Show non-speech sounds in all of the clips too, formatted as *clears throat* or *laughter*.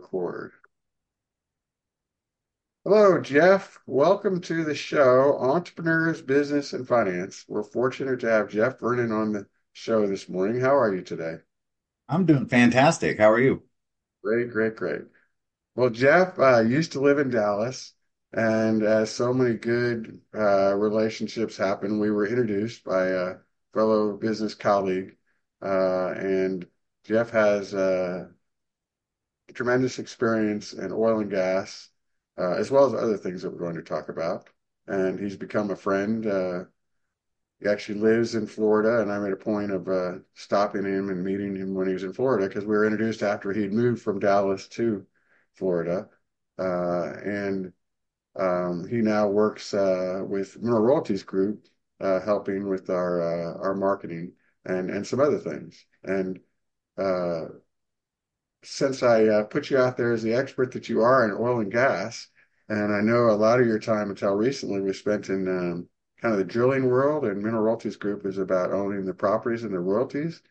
record. Hello, Jeff. Welcome to the show, Entrepreneurs, Business, and Finance. We're fortunate to have Jeff Vernon on the show this morning. How are you today? I'm doing fantastic. How are you? Great, great, great. Well, Jeff uh, used to live in Dallas, and as so many good uh, relationships happen, we were introduced by a fellow business colleague, uh, and Jeff has uh, tremendous experience in oil and gas, uh, as well as other things that we're going to talk about. And he's become a friend. Uh, he actually lives in Florida, and I made a point of uh, stopping him and meeting him when he was in Florida because we were introduced after he'd moved from Dallas to Florida. Uh, and um, he now works uh, with Mineral Royalties Group, uh, helping with our our marketing and and some other things. And since I uh, put you out there as the expert that you are in oil and gas, and I know a lot of your time until recently was spent in um, kind of the drilling world, and Mineral Royalties Group is about owning the properties and the royalties.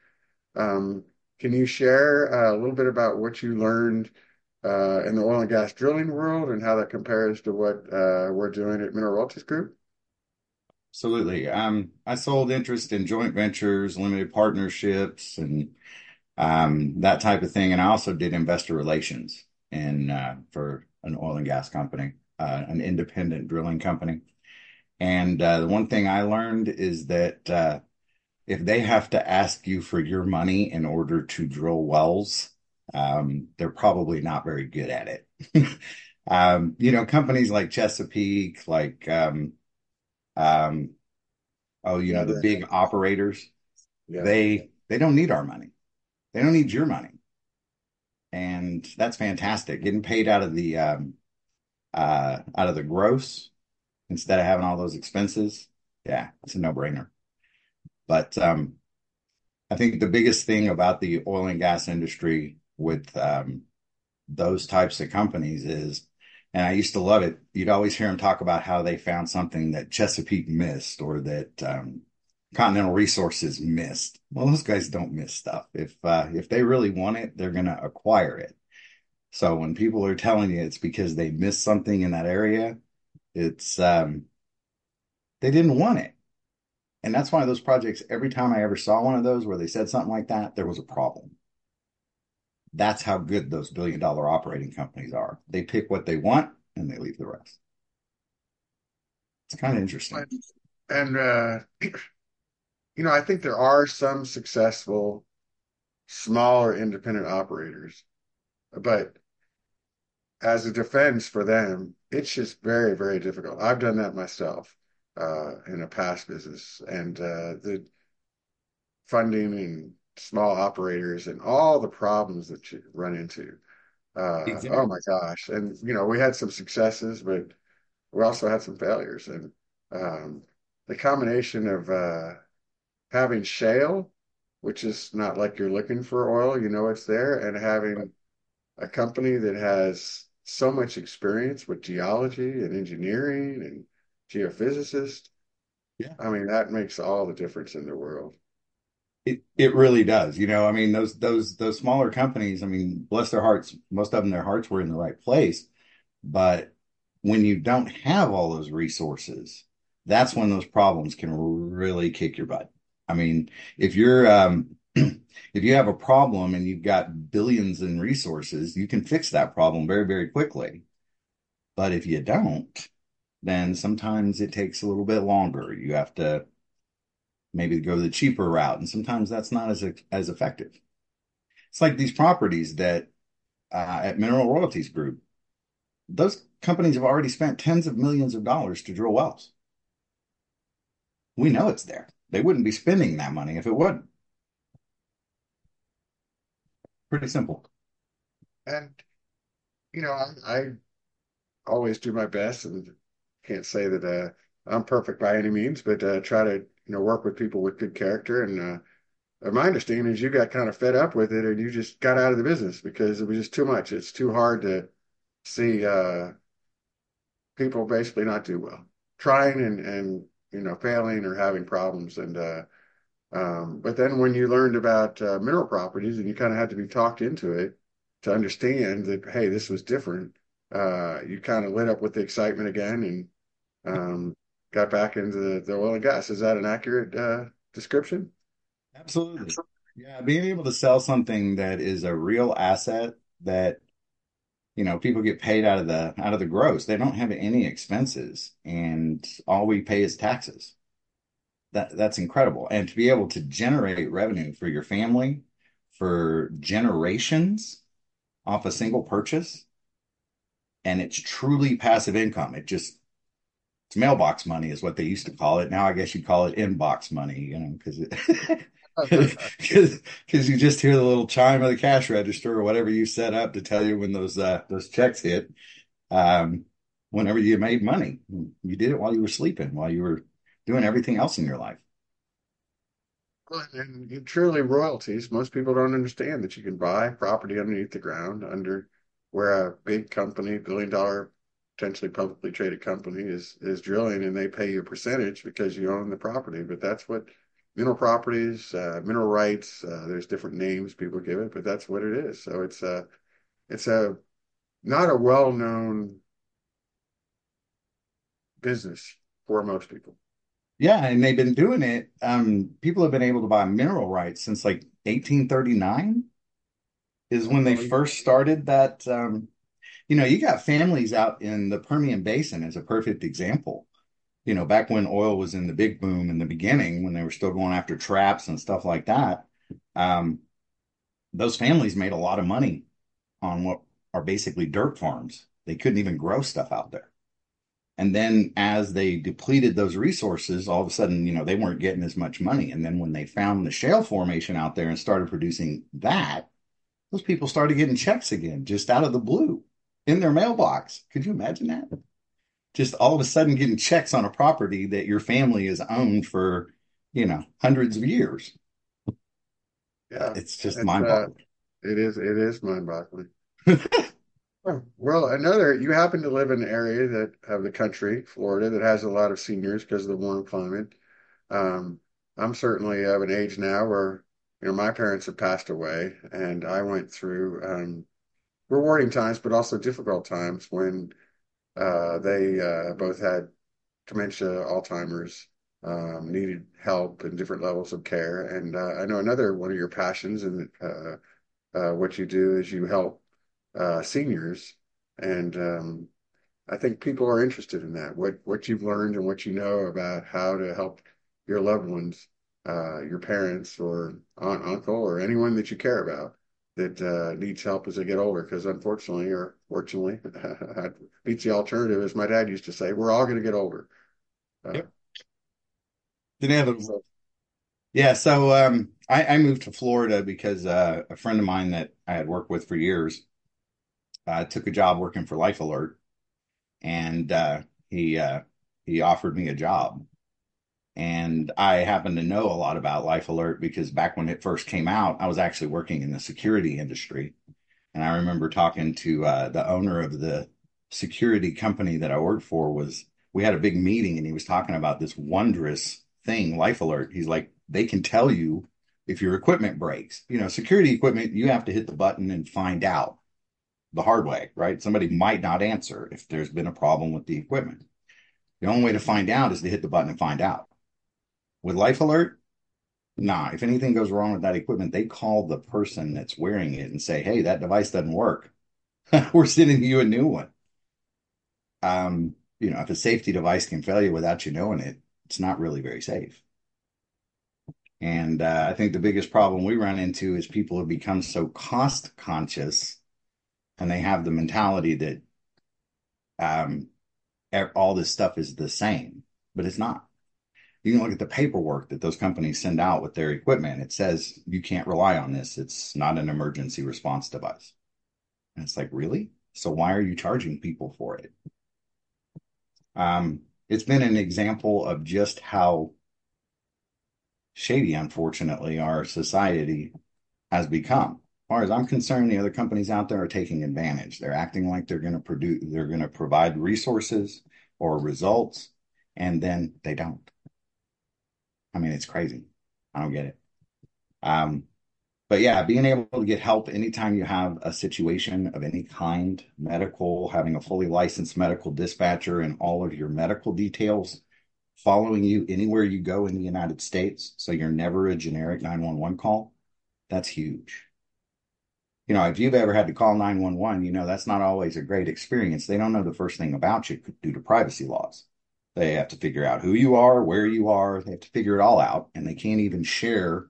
Um, can you share uh, a little bit about what you learned uh, in the oil and gas drilling world and how that compares to what uh, we're doing at Mineral Royalties Group? Absolutely. Um, I sold interest in joint ventures, limited partnerships, and um, that type of thing. And I also did investor relations in uh, for an oil and gas company, uh, an independent drilling company. And uh, the one thing I learned is that uh, if they have to ask you for your money in order to drill wells, um, they're probably not very good at it. *laughs* um, you know, companies like Chesapeake, like um, um, oh, you know, the big operators, yeah. they they don't need our money. They don't need your money. And that's fantastic. Getting paid out of the um, uh, out of the gross instead of having all those expenses. Yeah, it's a no-brainer. But um, I think the biggest thing about the oil and gas industry with um, those types of companies is, and I used to love it. You'd always hear them talk about how they found something that Chesapeake missed, or that um, Continental Resources missed. Well, those guys don't miss stuff. If uh, if they really want it, they're going to acquire it. So when people are telling you it's because they missed something in that area, it's um, they didn't want it. And that's why those projects, every time I ever saw one of those where they said something like that, there was a problem. That's how good those billion dollar operating companies are. They pick what they want and they leave the rest. It's kind of interesting. And uh, *clears throat* you know, I think there are some successful smaller independent operators, but as a defense for them, it's just very, very difficult. I've done that myself uh, in a past business, and uh, the funding and small operators and all the problems that you run into. Uh, exactly. Oh my gosh! And you know, we had some successes, but we also had some failures, and um, the combination of uh, having shale, which is not like you're looking for oil, you know it's there, and having a company that has so much experience with geology and engineering and geophysicists. Yeah. I mean, that makes all the difference in the world. It it really does. You know, I mean, those those those smaller companies, I mean, bless their hearts, most of them their hearts were in the right place. But when you don't have all those resources, that's when those problems can really kick your butt. I mean, if you're um, *clears throat* if you have a problem and you've got billions in resources, you can fix that problem very, very quickly. But if you don't, then sometimes it takes a little bit longer. You have to maybe go the cheaper route, and sometimes that's not as as effective. It's like these properties that uh, at Mineral Royalties Group, those companies have already spent tens of millions of dollars to drill wells. We know it's there. They wouldn't be spending that money if it wasn't. Pretty simple. And you know, I, I always do my best, and can't say that uh, I'm perfect by any means, but uh, try to you know work with people with good character. And uh, my understanding is you got kind of fed up with it, and you just got out of the business because it was just too much. It's too hard to see uh, people basically not do well, trying and and you know, failing or having problems. And, uh, um, but then when you learned about uh, mineral properties and you kind of had to be talked into it, to understand that, hey, this was different, uh, you kind of lit up with the excitement again and um, got back into the, the oil and gas. Is that an accurate uh, description? Absolutely. Yeah, being able to sell something that is a real asset that you know people get paid out of the out of the gross. They don't have any expenses, and all we pay is taxes. That that's incredible. And to be able to generate revenue for your family for generations off a single purchase, and it's truly passive income. It just it's mailbox money is what they used to call it. Now I guess you'd call it inbox money, you know, because *laughs* *laughs* *laughs* because you just hear the little chime of the cash register or whatever you set up to tell you when those uh, those checks hit. Um, whenever you made money, you did it while you were sleeping, while you were doing everything else in your life. And truly royalties, most people don't understand that you can buy property underneath the ground under where a big company, billion dollar, potentially publicly traded company is is drilling and they pay you a percentage because you own the property. But that's what mineral properties, uh, mineral rights, uh, there's different names people give it, but that's what it is. So it's a it's a not a well-known business for most people. Yeah, and they've been doing it. Um, people have been able to buy mineral rights since like 1839 is when they first started that. Um, you know, you got families out in the Permian Basin as a perfect example. You know, back when oil was in the big boom in the beginning, when they were still going after traps and stuff like that, um, those families made a lot of money on what are basically dirt farms. They couldn't even grow stuff out there. And then as they depleted those resources, all of a sudden, you know, they weren't getting as much money. And then when they found the shale formation out there and started producing that, those people started getting checks again, just out of the blue in their mailbox. Could you imagine that? Just all of a sudden getting checks on a property that your family has owned for, you know, hundreds of years. Yeah. It's just mind boggling. Uh, it is, it is mind boggling. *laughs* Well, another, you happen to live in an area that of the country, Florida, that has a lot of seniors because of the warm climate. Um, I'm certainly of an age now where, you know, my parents have passed away, and I went through um, rewarding times, but also difficult times when uh, they uh, both had dementia, Alzheimer's, um, needed help and different levels of care. And uh, I know another one of your passions and uh, uh, what you do is you help uh, seniors, and um, I think people are interested in that. What what you've learned and what you know about how to help your loved ones, uh, your parents or aunt, uncle, or anyone that you care about that uh, needs help as they get older. Because unfortunately, or fortunately, *laughs* beats the alternative, as my dad used to say. We're all going to get older. Uh, yep. Inevitable. Yeah, so um, I, I, moved to Florida because uh, a friend of mine that I had worked with for years uh, took a job working for Life Alert, and uh, he uh, he offered me a job. And I happen to know a lot about Life Alert because back when it first came out, I was actually working in the security industry, and I remember talking to uh, the owner of the security company that I worked for. Was we had a big meeting, and he was talking about this wondrous thing, Life Alert. He's like, they can tell you if your equipment breaks. You know, security equipment, you have to hit the button and find out the hard way, right? Somebody might not answer if there's been a problem with the equipment. The only way to find out is to hit the button and find out. With Life Alert, nah, if anything goes wrong with that equipment, they call the person that's wearing it and say, hey, that device doesn't work. *laughs* We're sending you a new one. Um, you know, if a safety device can fail you without you knowing it, it's not really very safe. And uh, I think the biggest problem we run into is people have become so cost conscious and they have the mentality that um, all this stuff is the same, but it's not. You can look at the paperwork that those companies send out with their equipment. It says you can't rely on this. It's not an emergency response device. And it's like, really? So why are you charging people for it? Um, it's been an example of just how shady, unfortunately, our society has become As far as I'm concerned, the other companies out there are taking advantage. They're acting like they're going to produce, they're going to provide resources or results, and then they don't. I mean, it's crazy. I don't get it. Um, but yeah, being able to get help anytime you have a situation of any kind, medical, having a fully licensed medical dispatcher and all of your medical details following you anywhere you go in the United States. So you're never a generic 911 call. That's huge. You know, if you've ever had to call 911, you know, that's not always a great experience. They don't know the first thing about you due to privacy laws. They have to figure out who you are, where you are. They have to figure it all out. And they can't even share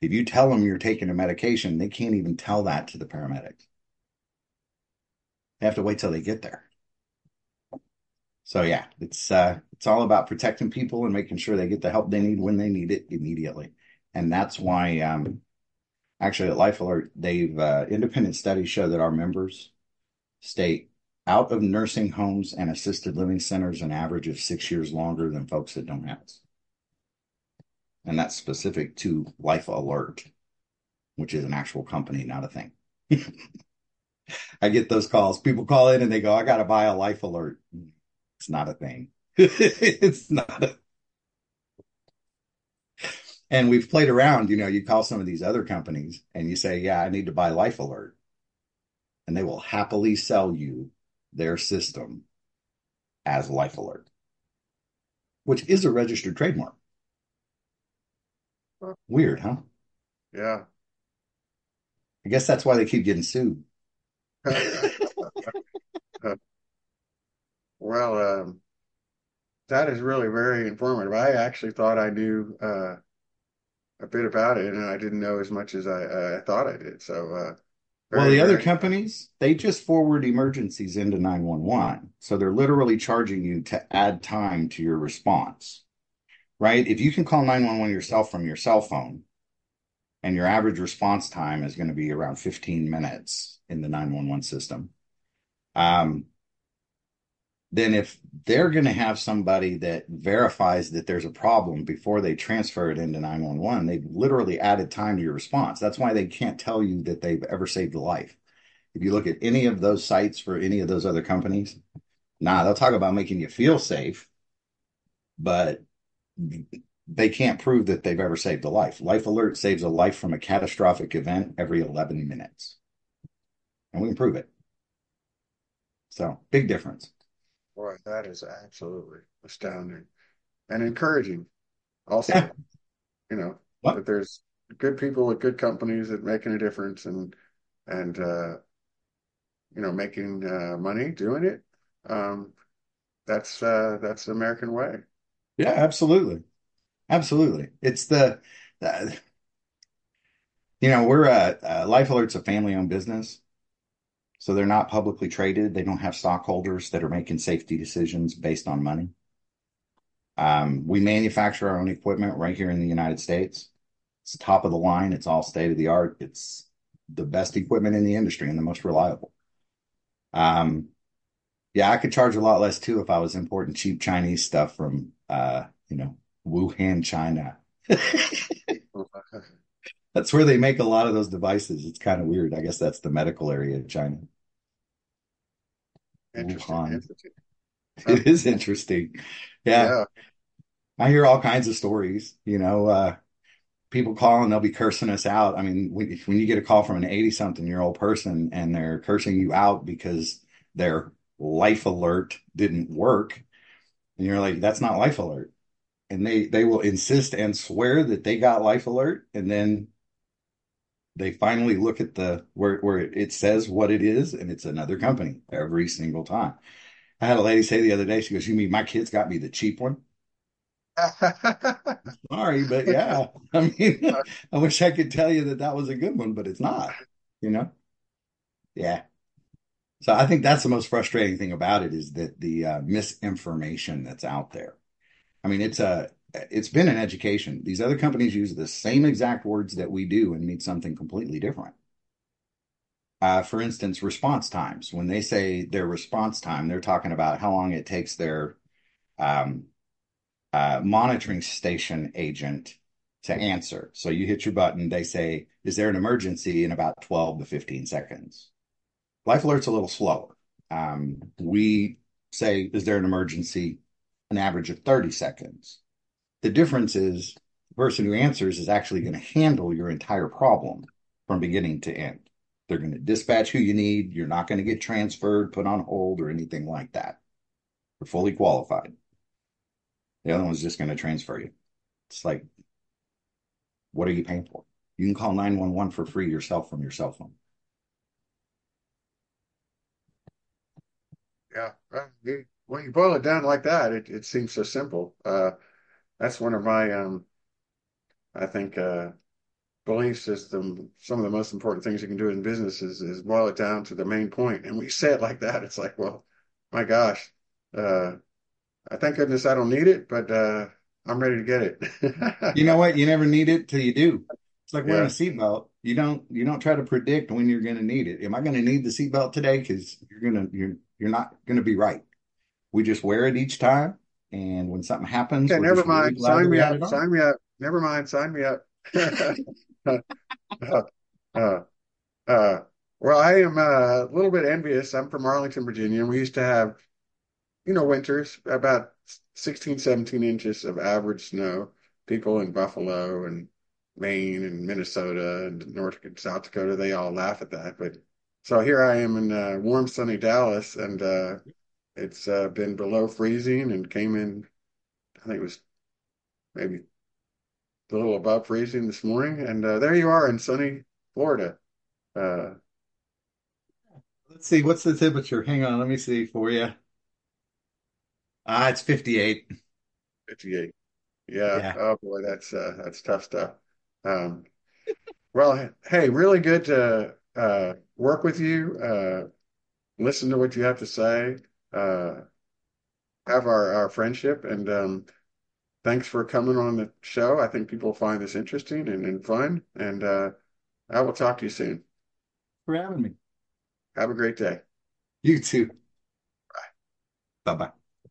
if you tell them you're taking a medication, they can't even tell that to the paramedics. They have to wait till they get there. So yeah, it's uh, it's all about protecting people and making sure they get the help they need when they need it immediately. And that's why, um, actually, at Life Alert, they've uh, independent studies show that our members stay out of nursing homes and assisted living centers an average of six years longer than folks that don't have it and that's specific to Life Alert, which is an actual company, not a thing. *laughs* I get those calls. People call in and they go, I got to buy a Life Alert. It's not a thing. *laughs* it's not a and we've played around, you know, you call some of these other companies and you say, Yeah, I need to buy Life Alert. And they will happily sell you their system as Life Alert, which is a registered trademark. Weird, huh? Yeah. I guess that's why they keep getting sued. *laughs* well, um, that is really very informative. I actually thought I knew uh, a bit about it, and I didn't know as much as I, I thought I did. So, uh, well, the other companies, they just forward emergencies into 911. So they're literally charging you to add time to your response right? If you can call 911 yourself from your cell phone and your average response time is going to be around 15 minutes in the 911 system, um, then if they're going to have somebody that verifies that there's a problem before they transfer it into 911, they've literally added time to your response. That's why they can't tell you that they've ever saved a life. If you look at any of those sites for any of those other companies, nah, they'll talk about making you feel safe, but they can't prove that they've ever saved a life. Life Alert saves a life from a catastrophic event every 11 minutes. And we can prove it. So, big difference. Boy, that is absolutely astounding and encouraging. Also, yeah. you know, what? that there's good people at good companies that making a difference and and uh, you know making uh, money doing it. Um, that's uh, that's the American way. Yeah, absolutely. Absolutely. It's the, the you know, we're a, uh, Life Alert's a family owned business. So they're not publicly traded. They don't have stockholders that are making safety decisions based on money. Um, we manufacture our own equipment right here in the United States. It's top of the line. It's all state of the art. It's the best equipment in the industry and the most reliable. Um, yeah, I could charge a lot less too if I was importing cheap Chinese stuff from uh, you know, Wuhan, China. *laughs* that's where they make a lot of those devices. It's kind of weird. I guess that's the medical area of China. Interesting. *laughs* It is interesting. Yeah. yeah. I hear all kinds of stories, you know, uh, people call and they'll be cursing us out. I mean, when, when you get a call from an 80 something year old person and they're cursing you out because their life alert didn't work, and you're like, that's not life alert. And they, they will insist and swear that they got life alert. And then they finally look at the, where, where it says what it is. And it's another company every single time. I had a lady say the other day, she goes, you mean my kids got me the cheap one? *laughs* Sorry, but yeah, I mean, *laughs* I wish I could tell you that that was a good one, but it's not, you know? Yeah. So I think that's the most frustrating thing about it is that the uh, misinformation that's out there. I mean, it's a it's been an education. These other companies use the same exact words that we do and mean something completely different. Uh, for instance, response times. When they say their response time, they're talking about how long it takes their um, uh, monitoring station agent to answer. So you hit your button, they say, "Is there an emergency?" in about 12 to 15 seconds. Life Alert's a little slower. Um, we say, is there an emergency? An average of 30 seconds. The difference is the person who answers is actually going to handle your entire problem from beginning to end. They're going to dispatch who you need. You're not going to get transferred, put on hold, or anything like that. You're fully qualified. The other one's just going to transfer you. It's like, what are you paying for? You can call 911 for free yourself from your cell phone. Yeah. When you boil it down like that, it, it seems so simple. Uh, that's one of my, um, I think, uh, belief system. Some of the most important things you can do in business is, is boil it down to the main point. And we say it like that. It's like, well, my gosh, uh, I thank goodness I don't need it, but uh, I'm ready to get it. *laughs* you know what? You never need it till you do. It's like wearing yeah. a seatbelt. You don't you don't try to predict when you're going to need it. Am I going to need the seatbelt today? Because you're gonna you're you're not going to be right. We just wear it each time, and when something happens, okay, never mind. Really sign me up. Sign me up. Never mind. Sign me up. *laughs* uh, uh, uh, well, I am uh, a little bit envious. I'm from Arlington, Virginia, and we used to have, you know, winters about 16, 17 inches of average snow. People in Buffalo and Maine and Minnesota and North and South Dakota, they all laugh at that. But so here I am in uh, warm, sunny Dallas, and uh, it's uh, been below freezing and came in, I think it was maybe a little above freezing this morning. And uh, there you are in sunny Florida. Uh, Let's see, what's the temperature? Hang on, let me see for you. Ah, it's 58. 58. Yeah. yeah. Oh boy, that's uh, that's tough stuff. Um, well, hey, really good to uh, work with you. Uh, listen to what you have to say. Uh, have our our friendship, and um, thanks for coming on the show. I think people find this interesting and, and fun. And uh, I will talk to you soon. For having me. Have a great day. You too. Bye. Bye bye.